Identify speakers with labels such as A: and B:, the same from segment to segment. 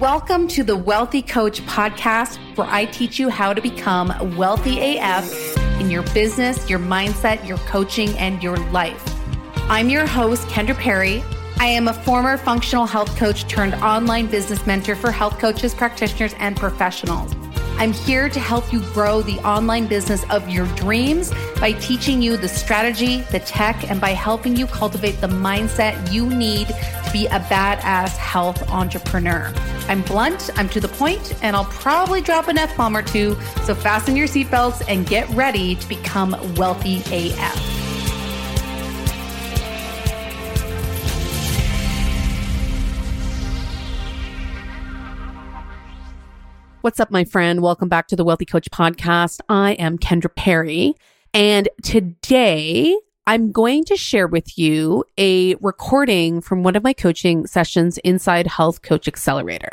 A: Welcome to the Wealthy Coach podcast, where I teach you how to become wealthy AF in your business, your mindset, your coaching, and your life. I'm your host, Kendra Perry. I am a former functional health coach turned online business mentor for health coaches, practitioners, and professionals. I'm here to help you grow the online business of your dreams by teaching you the strategy, the tech, and by helping you cultivate the mindset you need be a badass health entrepreneur. I'm blunt, I'm to the point, and I'll probably drop an F bomb or two. So fasten your seatbelts and get ready to become wealthy AF. What's up, my friend? Welcome back to the Wealthy Coach Podcast. I am Kendra Perry, and today I'm going to share with you a recording from one of my coaching sessions inside Health Coach Accelerator.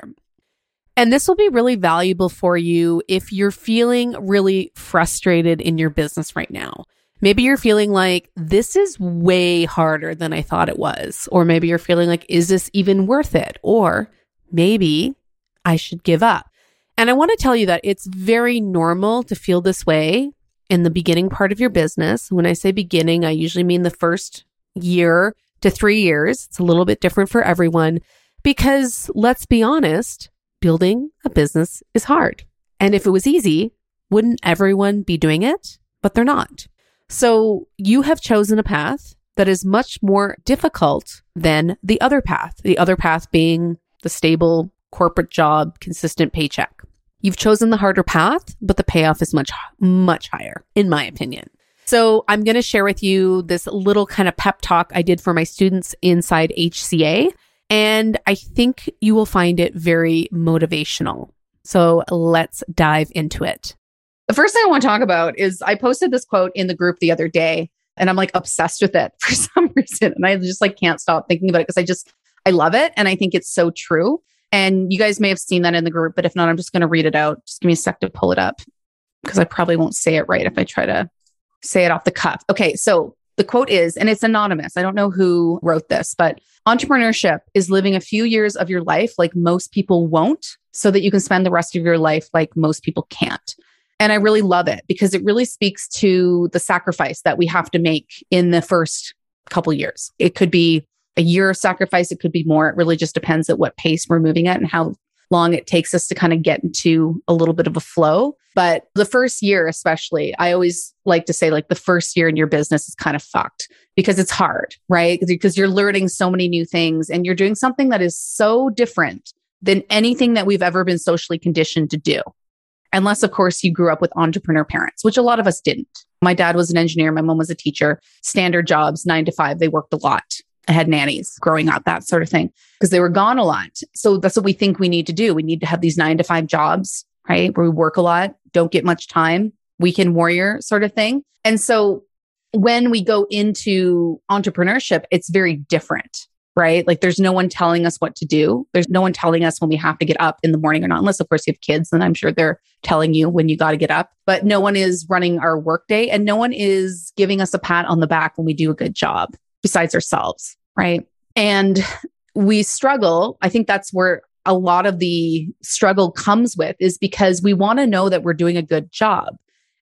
A: And this will be really valuable for you if you're feeling really frustrated in your business right now. Maybe you're feeling like this is way harder than I thought it was. Or maybe you're feeling like, is this even worth it? Or maybe I should give up. And I want to tell you that it's very normal to feel this way in the beginning part of your business. When I say beginning, I usually mean the first year to three years. It's a little bit different for everyone because let's be honest, building a business is hard. And if it was easy, wouldn't everyone be doing it? But they're not. So you have chosen a path that is much more difficult than the other path, the other path being the stable corporate job, consistent paycheck. You've chosen the harder path, but the payoff is much, much higher, in my opinion. So I'm going to share with you this little kind of pep talk I did for my students inside HCA. And I think you will find it very motivational. So let's dive into it. The first thing I want to talk about is I posted this quote in the group the other day and I'm like obsessed with it for some reason. And I just like can't stop thinking about it because I just, I love it. And I think it's so true. And you guys may have seen that in the group, but if not, I'm just going to read it out. Just give me a sec to pull it up because I probably won't say it right if I try to say it off the cuff. Okay. So the quote is, and it's anonymous. I don't know who wrote this, but entrepreneurship is living a few years of your life like most people won't, so that you can spend the rest of your life like most people can't. And I really love it because it really speaks to the sacrifice that we have to make in the first couple years. It could be a year of sacrifice. It could be more. It really just depends at what pace we're moving at and how long it takes us to kind of get into a little bit of a flow. But the first year, especially, I always like to say, like, the first year in your business is kind of fucked because it's hard, right? Because you're learning so many new things and you're doing something that is so different than anything that we've ever been socially conditioned to do. Unless, of course, you grew up with entrepreneur parents, which a lot of us didn't. My dad was an engineer. My mom was a teacher, standard jobs, nine to five. They worked a lot. Had nannies growing up, that sort of thing, because they were gone a lot. So that's what we think we need to do. We need to have these nine to five jobs, right? Where we work a lot, don't get much time, weekend warrior sort of thing. And so when we go into entrepreneurship, it's very different, right? Like there's no one telling us what to do. There's no one telling us when we have to get up in the morning or not, unless of course you have kids, then I'm sure they're telling you when you got to get up. But no one is running our workday and no one is giving us a pat on the back when we do a good job besides ourselves, right? And we struggle. I think that's where a lot of the struggle comes with is because we want to know that we're doing a good job.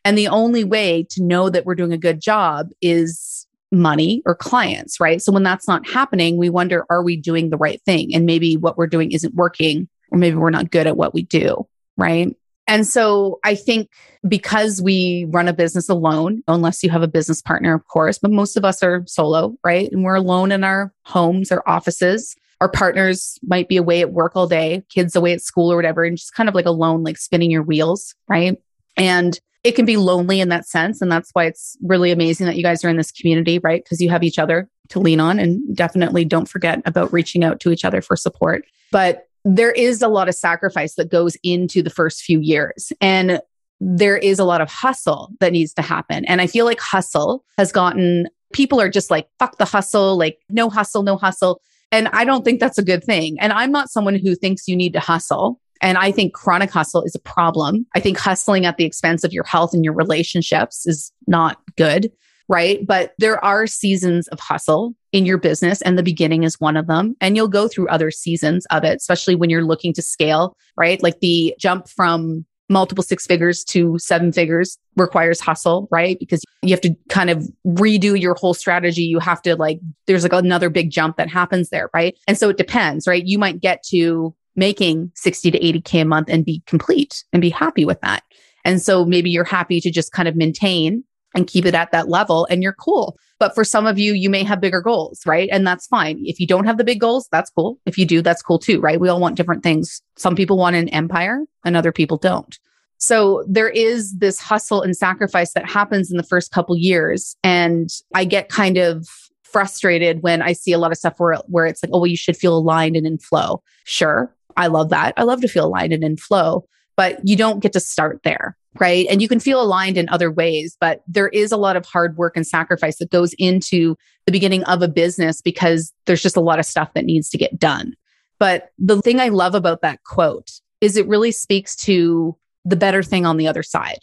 A: And the only way to know that we're doing a good job is money or clients, right? So when that's not happening, we wonder, are we doing the right thing? And maybe what we're doing isn't working, or maybe we're not good at what we do, right? And so I think because we run a business alone, unless you have a business partner, of course, but most of us are solo, right? And we're alone in our homes or offices. Our partners might be away at work all day, kids away at school or whatever, and just kind of like alone, like spinning your wheels, right? And it can be lonely in that sense. And that's why it's really amazing that you guys are in this community, right? Because you have each other to lean on. And definitely don't forget about reaching out to each other for support. But there is a lot of sacrifice that goes into the first few years. And there is a lot of hustle that needs to happen. And I feel like hustle has gotten people are just like, fuck the hustle, like no hustle, no hustle. And I don't think that's a good thing. And I'm not someone who thinks you need to hustle. And I think chronic hustle is a problem. I think hustling at the expense of your health and your relationships is not good. Right. But there are seasons of hustle in your business and the beginning is one of them and you'll go through other seasons of it especially when you're looking to scale right like the jump from multiple six figures to seven figures requires hustle, right? Because you have to kind of redo your whole strategy. You have to like, there's like another big jump that happens there, right? And so it depends, right? You might get to making 60 to 80K a month and be complete and be happy with that. And so maybe you're happy to just kind of maintain and keep it at that level and you're cool. But for some of you, you may have bigger goals, right? And that's fine. If you don't have the big goals, that's cool. If you do, that's cool too, right? We all want different things. Some people want an empire and other people don't. So there is this hustle and sacrifice that happens in the first couple years. And I get kind of frustrated when I see a lot of stuff where, where it's like, oh, well, you should feel aligned and in flow. Sure. I love that. I love to feel aligned and in flow, but you don't get to start there right? And you can feel aligned in other ways, but there is a lot of hard work and sacrifice that goes into the beginning of a business because there's just a lot of stuff that needs to get done. But the thing I love about that quote is it really speaks to the better thing on the other side.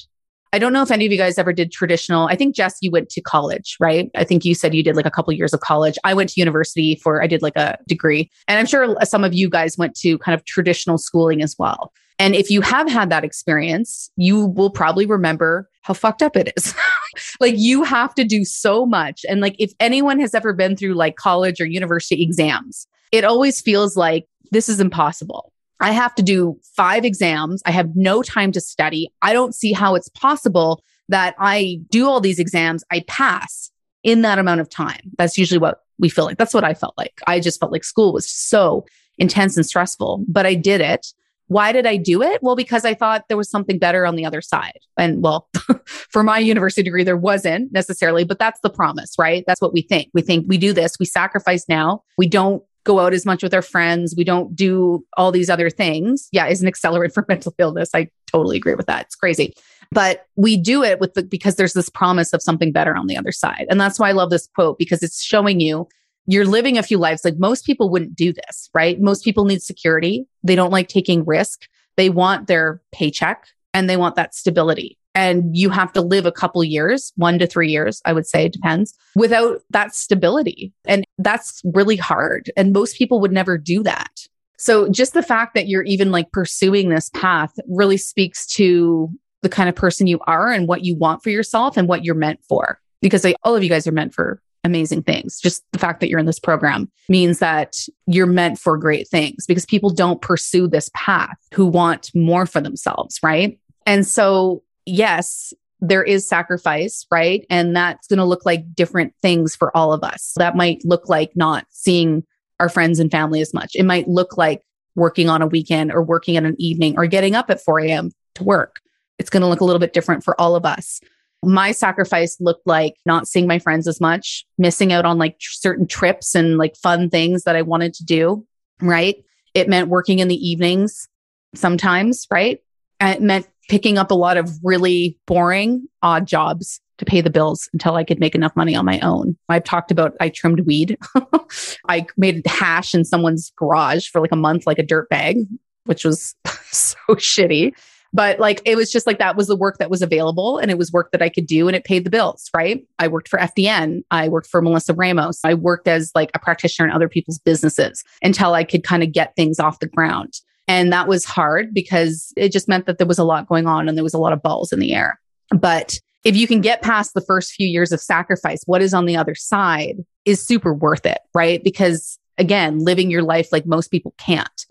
A: I don't know if any of you guys ever did traditional. I think Jess, you went to college, right? I think you said you did like a couple years of college. I went to university for I did like a degree. And I'm sure some of you guys went to kind of traditional schooling as well. And if you have had that experience, you will probably remember how fucked up it is. like you have to do so much. And like if anyone has ever been through like college or university exams, it always feels like this is impossible. I have to do five exams. I have no time to study. I don't see how it's possible that I do all these exams, I pass in that amount of time. That's usually what we feel like. That's what I felt like. I just felt like school was so intense and stressful, but I did it. Why did I do it? Well, because I thought there was something better on the other side. And well, for my university degree, there wasn't necessarily, but that's the promise, right? That's what we think. We think we do this, we sacrifice now, we don't go out as much with our friends, we don't do all these other things. Yeah, is an accelerant for mental illness. I totally agree with that. It's crazy. But we do it with the, because there's this promise of something better on the other side. And that's why I love this quote because it's showing you you're living a few lives. Like most people wouldn't do this, right? Most people need security. They don't like taking risk. They want their paycheck and they want that stability. And you have to live a couple years, one to three years, I would say, it depends, without that stability. And that's really hard. And most people would never do that. So just the fact that you're even like pursuing this path really speaks to the kind of person you are and what you want for yourself and what you're meant for. Because like, all of you guys are meant for amazing things. Just the fact that you're in this program means that you're meant for great things because people don't pursue this path who want more for themselves, right? And so, yes, there is sacrifice, right? And that's going to look like different things for all of us. That might look like not seeing our friends and family as much. It might look like working on a weekend or working at an evening or getting up at 4 a.m. to work. It's going to look a little bit different for all of us my sacrifice looked like not seeing my friends as much, missing out on like certain trips and like fun things that I wanted to do. Right. It meant working in the evenings sometimes. Right. And it meant picking up a lot of really boring, odd jobs to pay the bills until I could make enough money on my own. I've talked about I trimmed weed. I made hash in someone's garage for like a month, like a dirt bag, which was so shitty. But like it was just like that was the work that was available and it was work that I could do and it paid the bills, right? I worked for FDN. I worked for Melissa Ramos. I worked as like a practitioner in other people's businesses until I could kind of get things off the ground. And that was hard because it just meant that there was a lot going on and there was a lot of balls in the air. But if you can get past the first few years of sacrifice, what is on the other side is super worth it, right? Because again, living your life like most people can't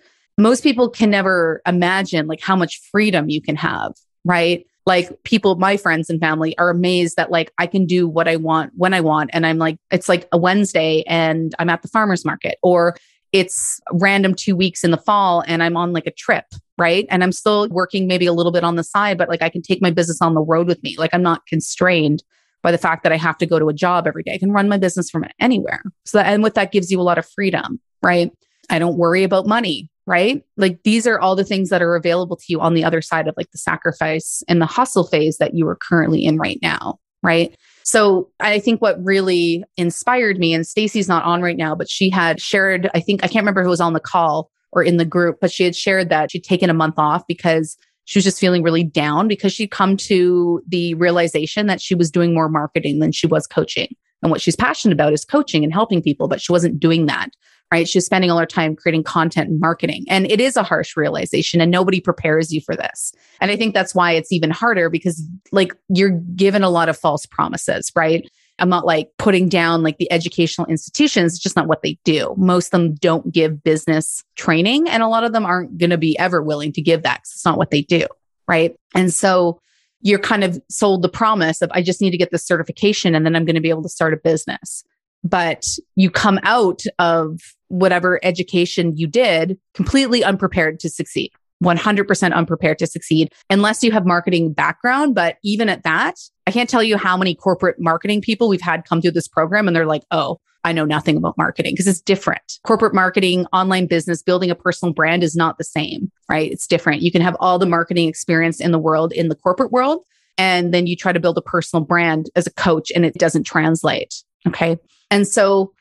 A: most people can never imagine like how much freedom you can have, right? Like people, my friends and family are amazed that like I can do what I want when I want. And I'm like, it's like a Wednesday and I'm at the farmer's market or it's random two weeks in the fall and I'm on like a trip, right? And I'm still working maybe a little bit on the side, but like I can take my business on the road with me. Like I'm not constrained by the fact that I have to go to a job every day. I can run my business from anywhere. So that, and with that gives you a lot of freedom, right? I don't worry about money right? Like these are all the things that are available to you on the other side of like the sacrifice and the hustle phase that you are currently in right now, right? So I think what really inspired me, and Stacy's not on right now, but she had shared, I think, I can't remember it was on the call or in the group, but she had shared that she'd taken a month off because she was just feeling really down because she'd come to the realization that she was doing more marketing than she was coaching And what she's passionate about is coaching and helping people, but she wasn't doing that right? She's spending all her time creating content and marketing. And it is a harsh realization and nobody prepares you for this. And I think that's why it's even harder because like you're given a lot of false promises, right? I'm not like putting down like the educational institutions, it's just not what they do. Most of them don't give business training and a lot of them aren't going to be ever willing to give that because it's not what they do, right? And so you're kind of sold the promise of I just need to get this certification and then I'm going to be able to start a business but you come out of whatever education you did completely unprepared to succeed. 100% unprepared to succeed unless you have marketing background. But even at that, I can't tell you how many corporate marketing people we've had come through this program and they're like, oh, I know nothing about marketing because it's different. Corporate marketing, online business, building a personal brand is not the same, right? It's different. You can have all the marketing experience in the world in the corporate world. And then you try to build a personal brand as a coach and it doesn't translate. Okay. And so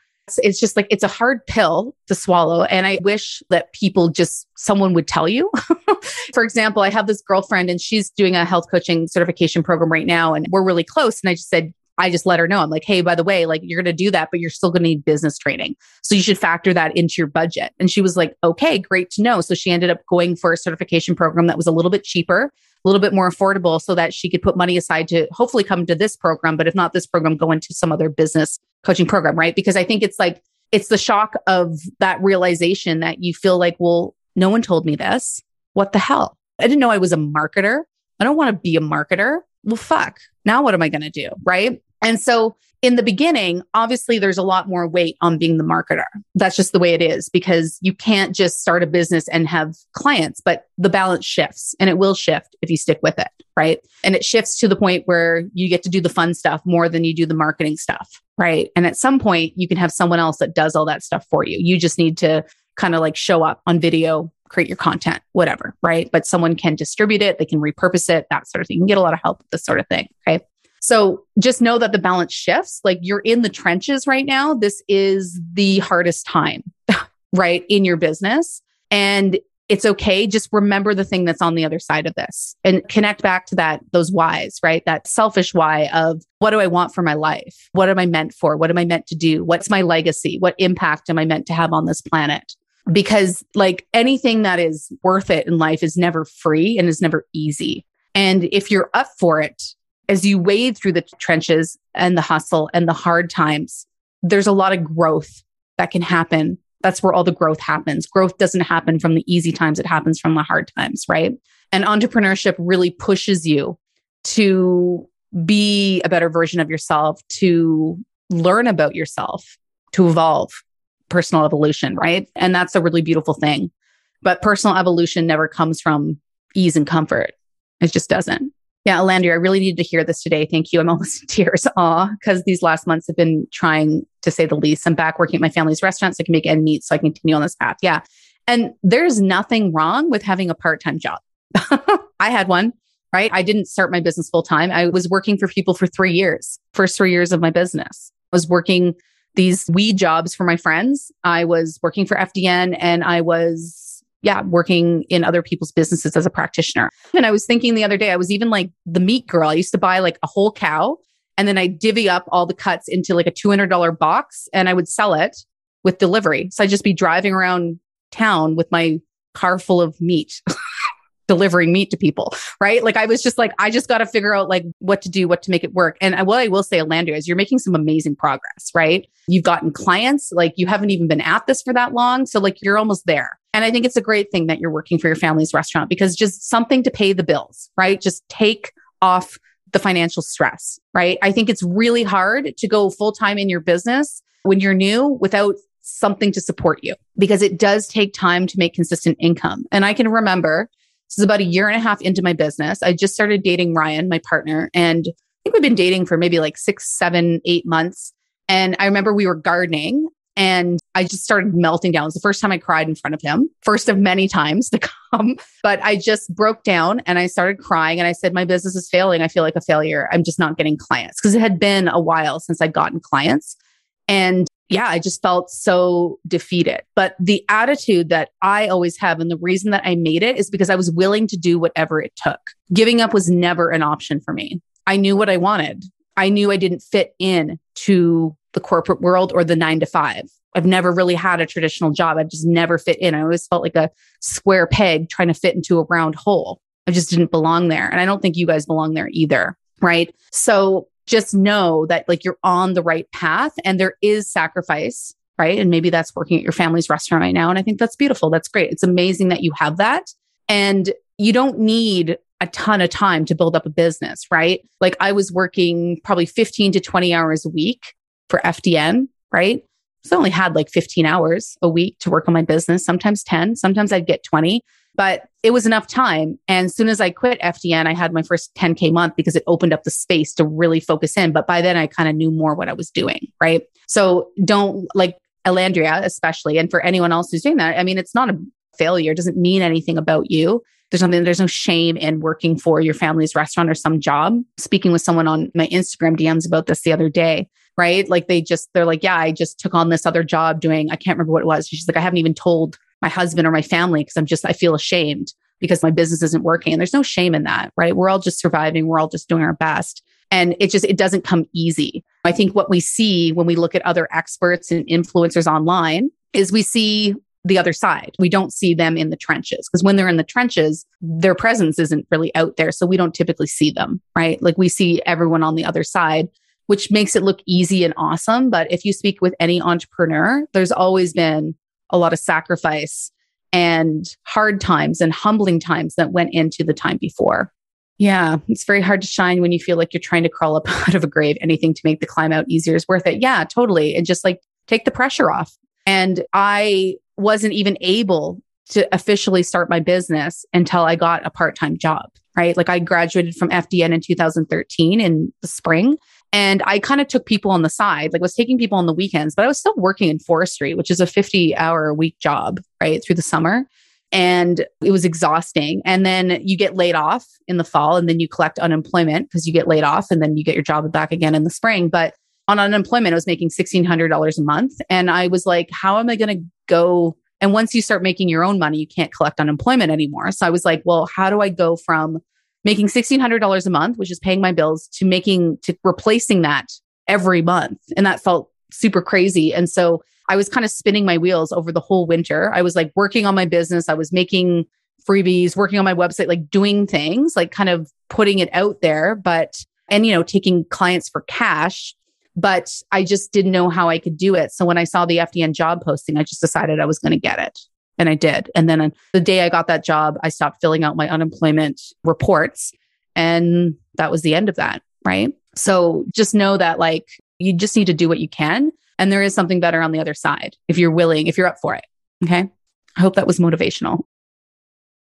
A: it's just like it's a hard pill to swallow. And i wish that people just someone would tell you. For example i have this girlfriend and she's doing a health coaching certification program right now and we're really close. And i just said I just let her know. I'm like, hey, by the way, like you're going to do that, but you're still going to need business training. So you should factor that into your budget. And she was like, okay, great to know. So she ended up going for a certification program that was a little bit cheaper, a little bit more affordable so that she could put money aside to hopefully come to this program. But if not this program, go into some other business coaching program, right? Because I think it's like, it's the shock of that realization that you feel like, well, no one told me this. What the hell? I didn't know I was a marketer. I don't want to be a marketer. Well, fuck. Now what am I going to do? Right. And so in the beginning, obviously there's a lot more weight on being the marketer. That's just the way it is because you can't just start a business and have clients, but the balance shifts and it will shift if you stick with it. Right. And it shifts to the point where you get to do the fun stuff more than you do the marketing stuff. Right. And at some point, you can have someone else that does all that stuff for you. You just need to kind of like show up on video, create your content, whatever. Right. But someone can distribute it, they can repurpose it, that sort of thing. You can get a lot of help with this sort of thing. Okay. So just know that the balance shifts. Like you're in the trenches right now. This is the hardest time, right, in your business. And it's okay. Just remember the thing that's on the other side of this and connect back to that, those whys, right? That selfish why of what do I want for my life? What am I meant for? What am I meant to do? What's my legacy? What impact am I meant to have on this planet? Because like anything that is worth it in life is never free and is never easy. And if you're up for it, as you wade through the trenches and the hustle and the hard times, there's a lot of growth that can happen. That's where all the growth happens. Growth doesn't happen from the easy times, it happens from the hard times, right? And entrepreneurship really pushes you to be a better version of yourself, to learn about yourself, to evolve, personal evolution, right? And that's a really beautiful thing. But personal evolution never comes from ease and comfort. It just doesn't. Yeah, Alandria, I really needed to hear this today. Thank you. I'm almost in tears. Aw, because these last months have been trying to say the least. I'm back working at my family's restaurant so I can make end meet so I can continue on this path. Yeah. And there's nothing wrong with having a part time job. I had one, right? I didn't start my business full time. I was working for people for three years, first three years of my business. I was working these weed jobs for my friends. I was working for FDN and I was yeah, working in other people's businesses as a practitioner. And I was thinking the other day, I was even like the meat girl. I used to buy like a whole cow and then I divvy up all the cuts into like a $200 box and I would sell it with delivery. So I'd just be driving around town with my car full of meat. delivering meat to people, right? Like I was just like, I just got to figure out like what to do, what to make it work. And what I will say, Alandria, is you're making some amazing progress, right? You've gotten clients, like you haven't even been at this for that long. So like you're almost there. And I think it's a great thing that you're working for your family's restaurant because just something to pay the bills, right? Just take off the financial stress, right? I think it's really hard to go full time in your business when you're new without something to support you because it does take time to make consistent income. And I can remember this is about a year and a half into my business. I just started dating Ryan, my partner, and I think we've been dating for maybe like six, seven, eight months. And I remember we were gardening and I just started melting down. It was the first time I cried in front of him, first of many times to come. But I just broke down and I started crying and I said, My business is failing. I feel like a failure. I'm just not getting clients because it had been a while since I'd gotten clients. And yeah, I just felt so defeated. But the attitude that I always have and the reason that I made it is because I was willing to do whatever it took. Giving up was never an option for me. I knew what I wanted. I knew I didn't fit in to the corporate world or the nine to five. I've never really had a traditional job. I just never fit in. I always felt like a square peg trying to fit into a round hole. I just didn't belong there. And I don't think you guys belong there either. Right. So just know that like you're on the right path and there is sacrifice. Right. And maybe that's working at your family's restaurant right now. And I think that's beautiful. That's great. It's amazing that you have that. And you don't need a ton of time to build up a business, right? Like I was working probably 15 to 20 hours a week for FDN, right? So I only had like 15 hours a week to work on my business, sometimes 10, sometimes I'd get 20, but it was enough time. And as soon as I quit FDN, I had my first 10K month because it opened up the space to really focus in. But by then I kind of knew more what I was doing, right? So don't like Alandria, especially, and for anyone else who's doing that, I mean, it's not a failure, it doesn't mean anything about you. There's something, there's no shame in working for your family's restaurant or some job. Speaking with someone on my Instagram DMs about this the other day, right? Like they just, they're like, yeah, I just took on this other job doing, I can't remember what it was. She's like, I haven't even told my husband or my family because I'm just, I feel ashamed because my business isn't working. And there's no shame in that, right? We're all just surviving. We're all just doing our best. And it just, it doesn't come easy. I think what we see when we look at other experts and influencers online is we see the other side. We don't see them in the trenches because when they're in the trenches, their presence isn't really out there. So we don't typically see them, right? Like we see everyone on the other side, which makes it look easy and awesome. But if you speak with any entrepreneur, there's always been a lot of sacrifice and hard times and humbling times that went into the time before. Yeah, it's very hard to shine when you feel like you're trying to crawl up out of a grave. Anything to make the climb out easier is worth it. Yeah, totally. And just like take the pressure off. And I wasn't even able to officially start my business until I got a part time job, right? Like I graduated from FDN in 2013 in the spring. And I kind of took people on the side, like was taking people on the weekends, but I was still working in forestry, which is a 50 hour a week job, right? Through the summer. And it was exhausting. And then you get laid off in the fall and then you collect unemployment because you get laid off and then you get your job back again in the spring. But on unemployment, I was making $1,600 a month. And I was like, how am I going to go? And once you start making your own money, you can't collect unemployment anymore. So I was like, well, how do I go from making $1,600 a month, which is paying my bills, to making, to replacing that every month? And that felt super crazy. And so I was kind of spinning my wheels over the whole winter. I was like working on my business. I was making freebies, working on my website, like doing things, like kind of putting it out there, but, and, you know, taking clients for cash but I just didn't know how I could do it. So when I saw the FDN job posting, I just decided I was going to get it. And I did. And then the day I got that job, I stopped filling out my unemployment reports. And that was the end of that. Right. So just know that like you just need to do what you can. And there is something better on the other side if you're willing, if you're up for it. Okay. I hope that was motivational.